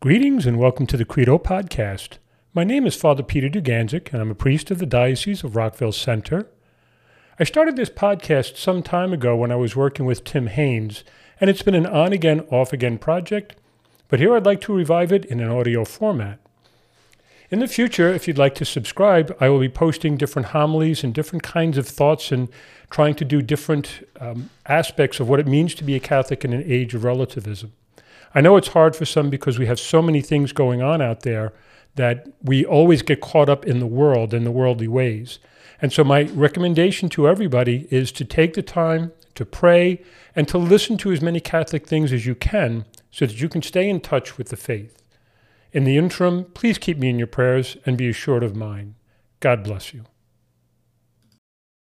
Greetings and welcome to the Credo Podcast. My name is Father Peter Dugandzic, and I'm a priest of the Diocese of Rockville Centre. I started this podcast some time ago when I was working with Tim Haynes, and it's been an on again, off again project, but here I'd like to revive it in an audio format. In the future, if you'd like to subscribe, I will be posting different homilies and different kinds of thoughts and trying to do different um, aspects of what it means to be a Catholic in an age of relativism. I know it's hard for some because we have so many things going on out there that we always get caught up in the world and the worldly ways. And so, my recommendation to everybody is to take the time to pray and to listen to as many Catholic things as you can so that you can stay in touch with the faith. In the interim, please keep me in your prayers and be assured of mine. God bless you.